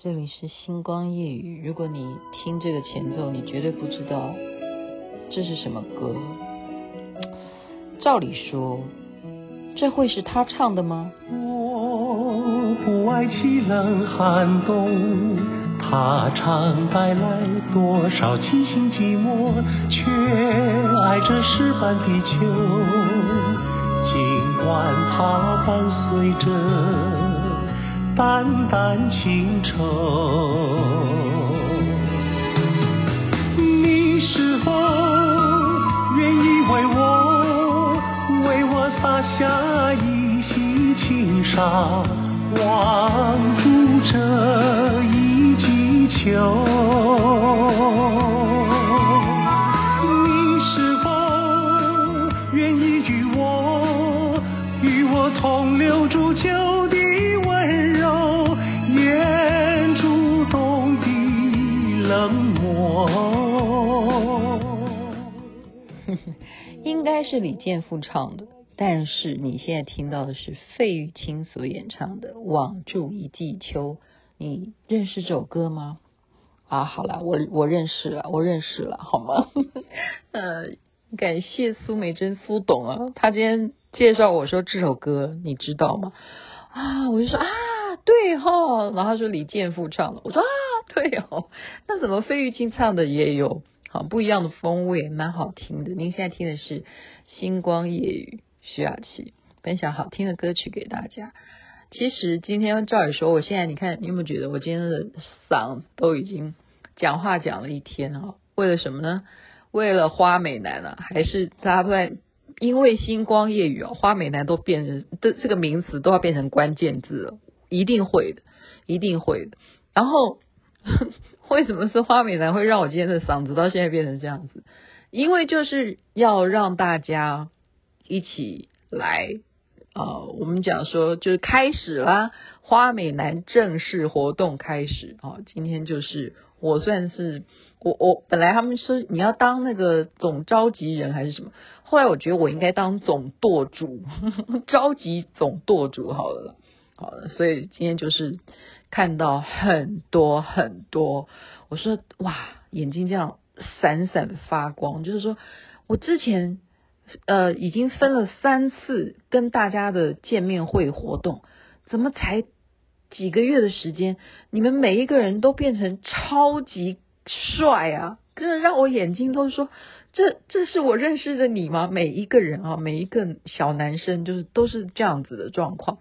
这里是星光夜雨。如果你听这个前奏，你绝对不知道这是什么歌。照理说，这会是他唱的吗？我不爱凄冷寒冬，他常带来多少凄心寂寞，却爱这石板的秋。尽管他伴随着。淡淡情愁，应该是李健复唱的，但是你现在听到的是费玉清所演唱的《网住一季秋》，你认识这首歌吗？啊，好了，我我认识了，我认识了，好吗？呃，感谢苏美珍苏董啊，他今天介绍我说这首歌，你知道吗？啊，我就说啊，对哈，然后他说李健复唱的，我说啊，对哦，那怎么费玉清唱的也有？好，不一样的风味，蛮好听的。您现在听的是《星光夜语》，徐雅琪分享好听的歌曲给大家。其实今天照理说，我现在你看，你有没有觉得我今天的嗓子都已经讲话讲了一天啊？为了什么呢？为了花美男啊？还是大家在因为《星光夜语》哦，花美男都变成这这个名词都要变成关键字了，一定会的，一定会的。然后。为什么是花美男会让我今天的嗓子到现在变成这样子？因为就是要让大家一起来、呃，我们讲说就是开始啦，花美男正式活动开始啊、今天就是我算是我我本来他们说你要当那个总召集人还是什么，后来我觉得我应该当总舵主，召集总舵主好了，好了，所以今天就是。看到很多很多，我说哇，眼睛这样闪闪发光，就是说我之前呃已经分了三次跟大家的见面会活动，怎么才几个月的时间，你们每一个人都变成超级帅啊！真的让我眼睛都说，这这是我认识的你吗？每一个人啊，每一个小男生就是都是这样子的状况。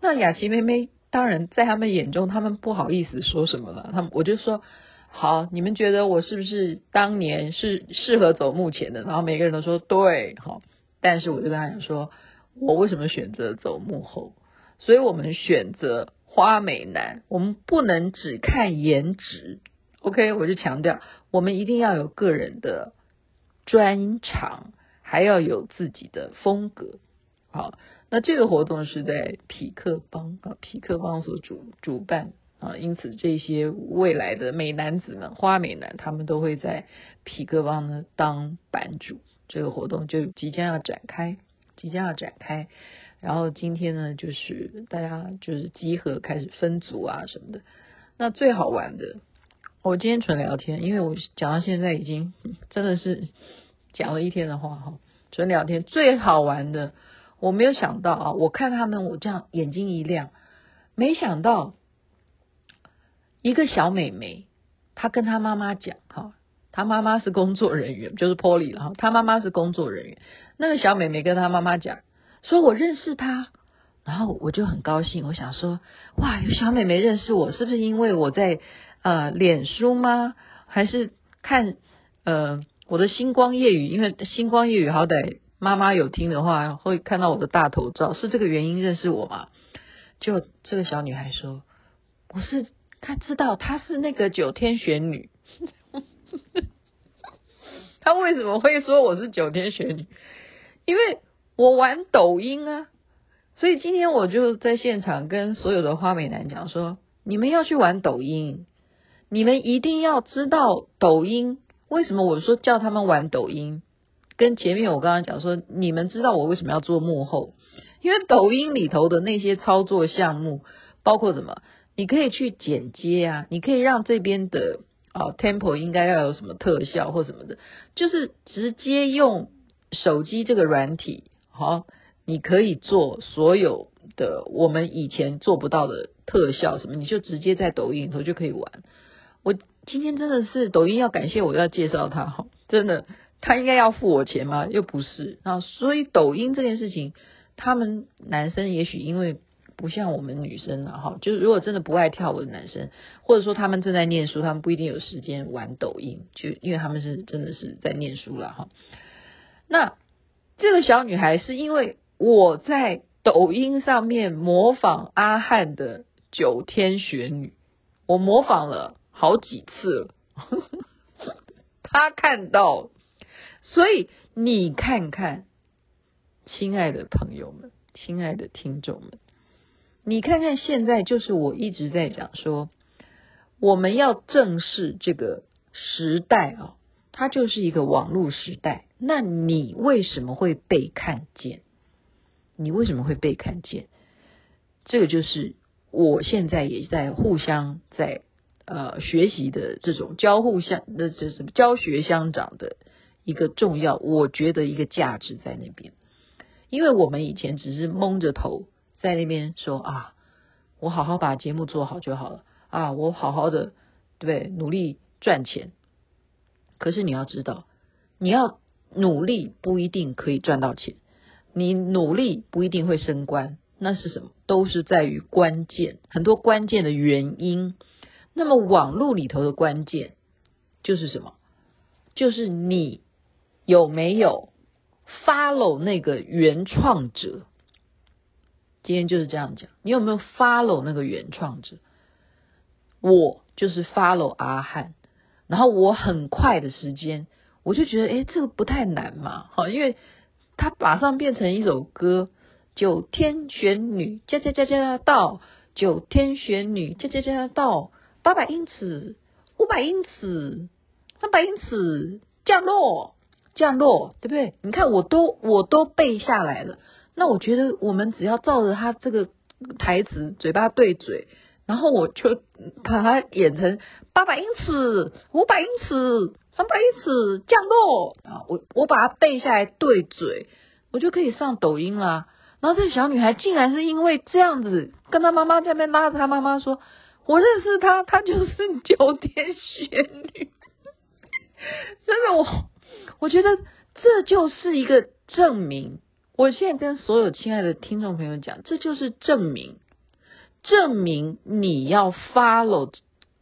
那雅琪妹妹。当然，在他们眼中，他们不好意思说什么了。他们我就说，好，你们觉得我是不是当年是适合走幕前的？然后每个人都说对，好。但是我就跟他讲说，我为什么选择走幕后？所以我们选择花美男，我们不能只看颜值。OK，我就强调，我们一定要有个人的专长，还要有自己的风格。好。那这个活动是在匹克邦啊，匹克邦所主主办啊，因此这些未来的美男子们，花美男，他们都会在匹克邦呢当版主，这个活动就即将要展开，即将要展开。然后今天呢，就是大家就是集合开始分组啊什么的。那最好玩的，我今天纯聊天，因为我讲到现在已经真的是讲了一天的话哈，纯聊天最好玩的。我没有想到啊！我看他们，我这样眼睛一亮，没想到一个小美眉，她跟她妈妈讲哈，她妈妈是工作人员，就是 Polly 了哈，她妈妈是工作人员。那个小美眉跟她妈妈讲，说我认识她，然后我就很高兴，我想说，哇，有小美眉认识我，是不是因为我在呃脸书吗？还是看呃我的星光夜雨？因为星光夜雨好歹。妈妈有听的话，会看到我的大头照，是这个原因认识我吗？就这个小女孩说，我是她知道她是那个九天玄女，她为什么会说我是九天玄女？因为我玩抖音啊，所以今天我就在现场跟所有的花美男讲说，你们要去玩抖音，你们一定要知道抖音为什么我说叫他们玩抖音。跟前面我刚刚讲说，你们知道我为什么要做幕后？因为抖音里头的那些操作项目，包括什么，你可以去剪接啊，你可以让这边的啊 tempo 应该要有什么特效或什么的，就是直接用手机这个软体，好，你可以做所有的我们以前做不到的特效什么，你就直接在抖音里头就可以玩。我今天真的是抖音要感谢我要介绍他哈，真的，他应该要付我钱吗？又不是啊，所以抖音这件事情，他们男生也许因为。不像我们女生了哈，就是如果真的不爱跳舞的男生，或者说他们正在念书，他们不一定有时间玩抖音，就因为他们是真的是在念书了哈。那这个小女孩是因为我在抖音上面模仿阿汉的九天玄女，我模仿了好几次了，她看到，所以你看看，亲爱的朋友们，亲爱的听众们。你看看现在，就是我一直在讲说，我们要正视这个时代啊，它就是一个网络时代。那你为什么会被看见？你为什么会被看见？这个就是我现在也在互相在呃学习的这种交互相那这什么教学相长的一个重要，我觉得一个价值在那边，因为我们以前只是蒙着头。在那边说啊，我好好把节目做好就好了啊，我好好的对努力赚钱。可是你要知道，你要努力不一定可以赚到钱，你努力不一定会升官，那是什么？都是在于关键，很多关键的原因。那么网络里头的关键就是什么？就是你有没有 follow 那个原创者？今天就是这样讲，你有没有 follow 那个原创者？我就是 follow 阿汉，然后我很快的时间，我就觉得，诶，这个不太难嘛，好，因为它马上变成一首歌，九天玄女加加加加到，九天玄女加加加加到，八百英尺，五百英尺，三百英尺降落，降落，对不对？你看，我都我都背下来了。那我觉得我们只要照着他这个台词，嘴巴对嘴，然后我就把它演成八百英尺、五百英尺、三百英尺降落啊！我我把它背下来对嘴，我就可以上抖音啦。然后这个小女孩竟然是因为这样子，跟她妈妈在那边拉着她妈妈说：“我认识她，她就是九天玄女。”真的，我我觉得这就是一个证明。我现在跟所有亲爱的听众朋友讲，这就是证明，证明你要 follow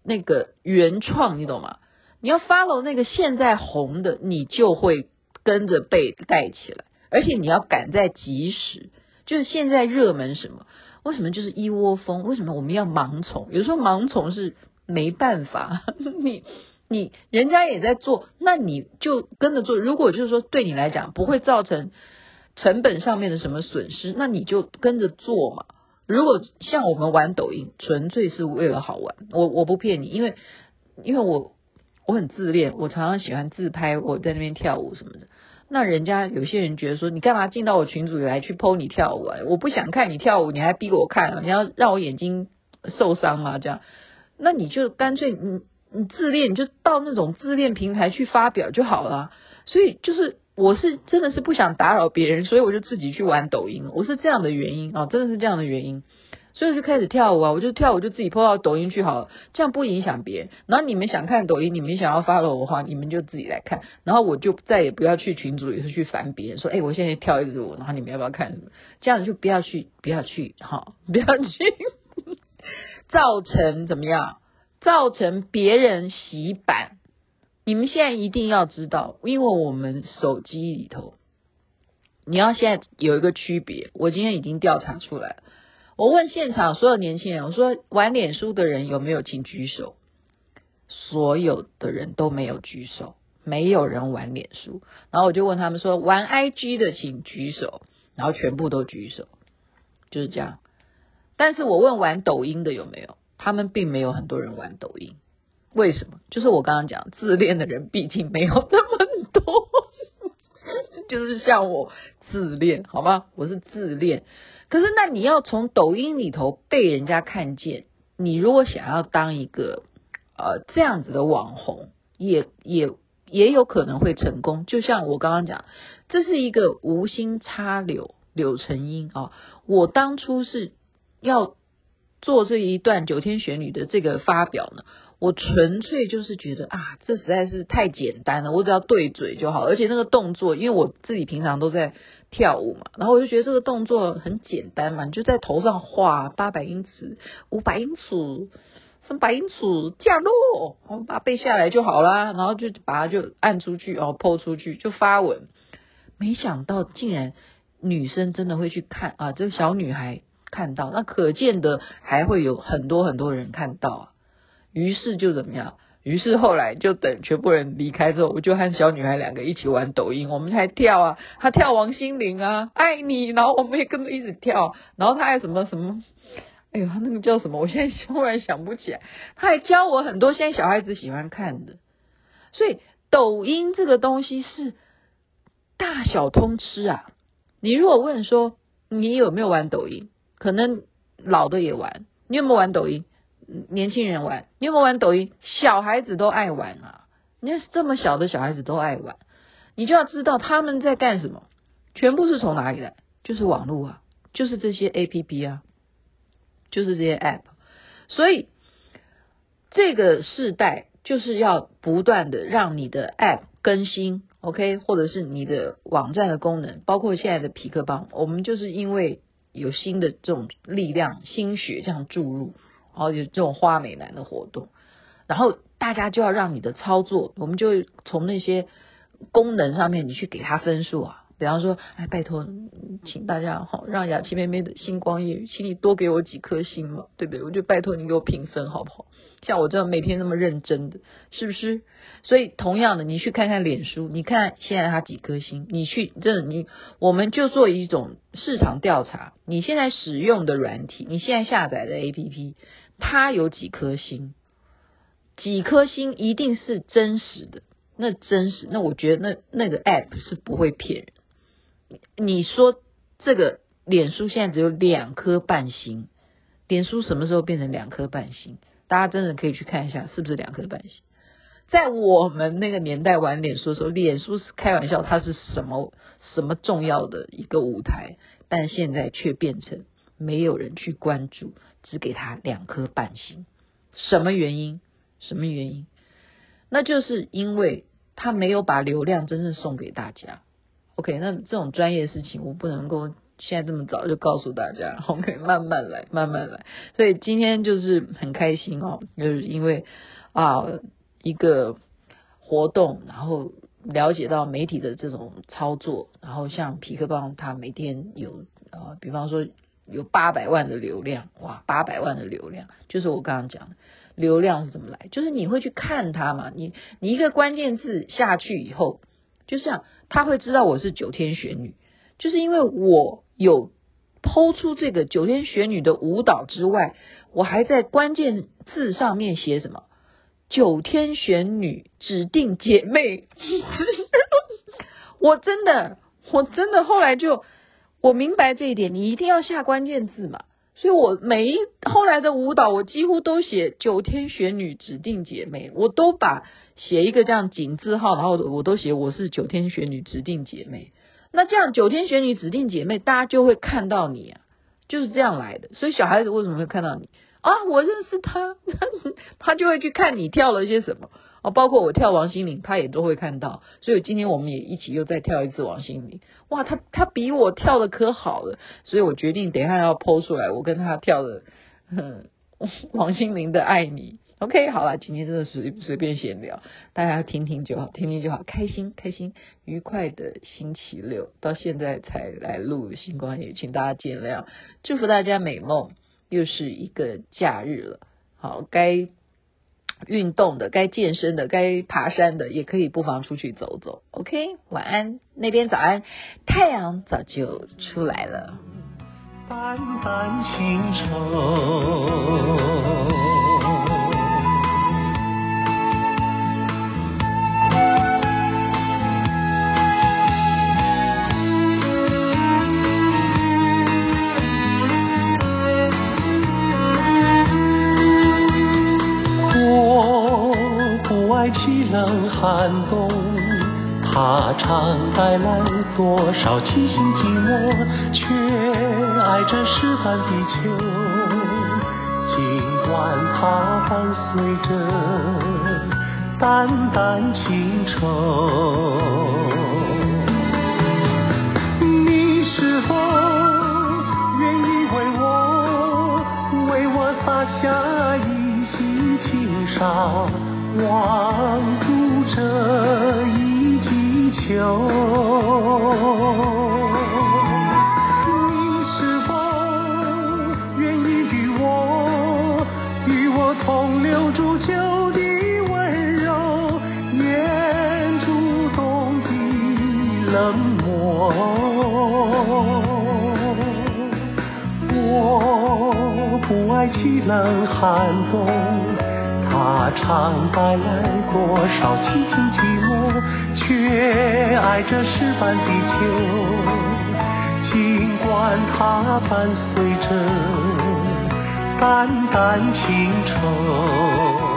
那个原创，你懂吗？你要 follow 那个现在红的，你就会跟着被带起来，而且你要赶在及时。就是现在热门什么？为什么就是一窝蜂？为什么我们要盲从？有时候盲从是没办法，你你人家也在做，那你就跟着做。如果就是说对你来讲不会造成。成本上面的什么损失，那你就跟着做嘛。如果像我们玩抖音，纯粹是为了好玩，我我不骗你，因为因为我我很自恋，我常常喜欢自拍，我在那边跳舞什么的。那人家有些人觉得说，你干嘛进到我群组里来去 po 你跳舞啊？我不想看你跳舞，你还逼我看啊？你要让我眼睛受伤吗？这样，那你就干脆你你自恋，你就到那种自恋平台去发表就好了。所以就是。我是真的是不想打扰别人，所以我就自己去玩抖音。我是这样的原因啊，真的是这样的原因，所以就开始跳舞啊。我就跳舞就自己 po 到抖音去好了，这样不影响别人。然后你们想看抖音，你们想要 follow 我的话，你们就自己来看。然后我就再也不要去群组里头去烦别人，说哎，我现在跳一支舞，然后你们要不要看什么？这样就不要去，不要去，哈，不要去，造成怎么样？造成别人洗版。你们现在一定要知道，因为我们手机里头，你要现在有一个区别。我今天已经调查出来了。我问现场所有年轻人，我说玩脸书的人有没有，请举手。所有的人都没有举手，没有人玩脸书。然后我就问他们说，玩 IG 的请举手，然后全部都举手，就是这样。但是我问玩抖音的有没有，他们并没有很多人玩抖音。为什么？就是我刚刚讲，自恋的人毕竟没有那么多，就是像我自恋，好吗？我是自恋。可是那你要从抖音里头被人家看见，你如果想要当一个呃这样子的网红，也也也有可能会成功。就像我刚刚讲，这是一个无心插柳柳成荫啊。我当初是要做这一段九天玄女的这个发表呢。我纯粹就是觉得啊，这实在是太简单了，我只要对嘴就好，而且那个动作，因为我自己平常都在跳舞嘛，然后我就觉得这个动作很简单嘛，你就在头上画八百英尺、五百英尺、三百英尺降落，我把它背下来就好啦，然后就把它就按出去哦抛出去就发文，没想到竟然女生真的会去看啊，这个小女孩看到，那可见的还会有很多很多人看到啊。于是就怎么样？于是后来就等全部人离开之后，我就和小女孩两个一起玩抖音，我们还跳啊，她跳王心凌啊，爱你，然后我们也跟着一直跳，然后她还什么什么，哎呦，她那个叫什么？我现在忽然想不起来。她还教我很多现在小孩子喜欢看的，所以抖音这个东西是大小通吃啊。你如果问说你有没有玩抖音，可能老的也玩，你有没有玩抖音？年轻人玩，你有没有玩抖音？小孩子都爱玩啊！你看这么小的小孩子都爱玩，你就要知道他们在干什么，全部是从哪里来？就是网络啊，就是这些 APP 啊，就是这些 App。所以这个世代就是要不断的让你的 App 更新，OK，或者是你的网站的功能，包括现在的痞客邦，我们就是因为有新的这种力量、心血这样注入。然后有这种花美男的活动，然后大家就要让你的操作，我们就从那些功能上面，你去给他分数啊。比方说，哎，拜托，请大家好，让雅琪妹妹的星光夜语，请你多给我几颗星嘛，对不对？我就拜托你给我评分，好不好？像我这样每天那么认真的，是不是？所以同样的，你去看看脸书，你看现在它几颗星？你去这你，我们就做一种市场调查，你现在使用的软体，你现在下载的 APP。它有几颗星？几颗星一定是真实的。那真实，那我觉得那那个 app 是不会骗人。你说这个脸书现在只有两颗半星，脸书什么时候变成两颗半星？大家真的可以去看一下，是不是两颗半星？在我们那个年代玩脸书的时候，脸书是开玩笑，它是什么什么重要的一个舞台，但现在却变成。没有人去关注，只给他两颗半星，什么原因？什么原因？那就是因为他没有把流量真正送给大家。OK，那这种专业的事情我不能够现在这么早就告诉大家，OK，慢慢来，慢慢来。所以今天就是很开心哦，就是因为啊一个活动，然后了解到媒体的这种操作，然后像皮克邦他每天有啊，比方说。有八百万的流量，哇，八百万的流量，就是我刚刚讲的，流量是怎么来？就是你会去看它嘛，你你一个关键字下去以后，就像他会知道我是九天玄女，就是因为我有抛出这个九天玄女的舞蹈之外，我还在关键字上面写什么？九天玄女指定姐妹，我真的，我真的后来就。我明白这一点，你一定要下关键字嘛。所以我每一后来的舞蹈，我几乎都写九天玄女指定姐妹，我都把写一个这样井字号，然后我都写我是九天玄女指定姐妹。那这样九天玄女指定姐妹，大家就会看到你啊，就是这样来的。所以小孩子为什么会看到你啊？我认识他，他就会去看你跳了些什么。包括我跳王心凌，他也都会看到，所以今天我们也一起又再跳一次王心凌。哇，他他比我跳的可好了，所以我决定等一下要 PO 出来，我跟他跳的，哼，王心凌的爱你。OK，好了，今天真的随随便闲聊，大家听听就好，听听就好，开心开心，愉快的星期六，到现在才来录星光夜，请大家见谅，祝福大家美梦，又是一个假日了，好，该。运动的，该健身的，该爬山的，也可以不妨出去走走。OK，晚安，那边早安，太阳早就出来了。淡淡清愁多少凄辛寂寞，却爱着湿斑的秋。尽管它伴随着淡淡情愁。你是否愿意为我，为我洒下一袭轻纱？望住这秋，你是否愿意与我与我同留住秋的温柔，掩住冬的冷漠？我不爱凄冷寒冬。它常带来多少凄清寂寞，却爱这石板地球。尽管它伴随着淡淡情愁。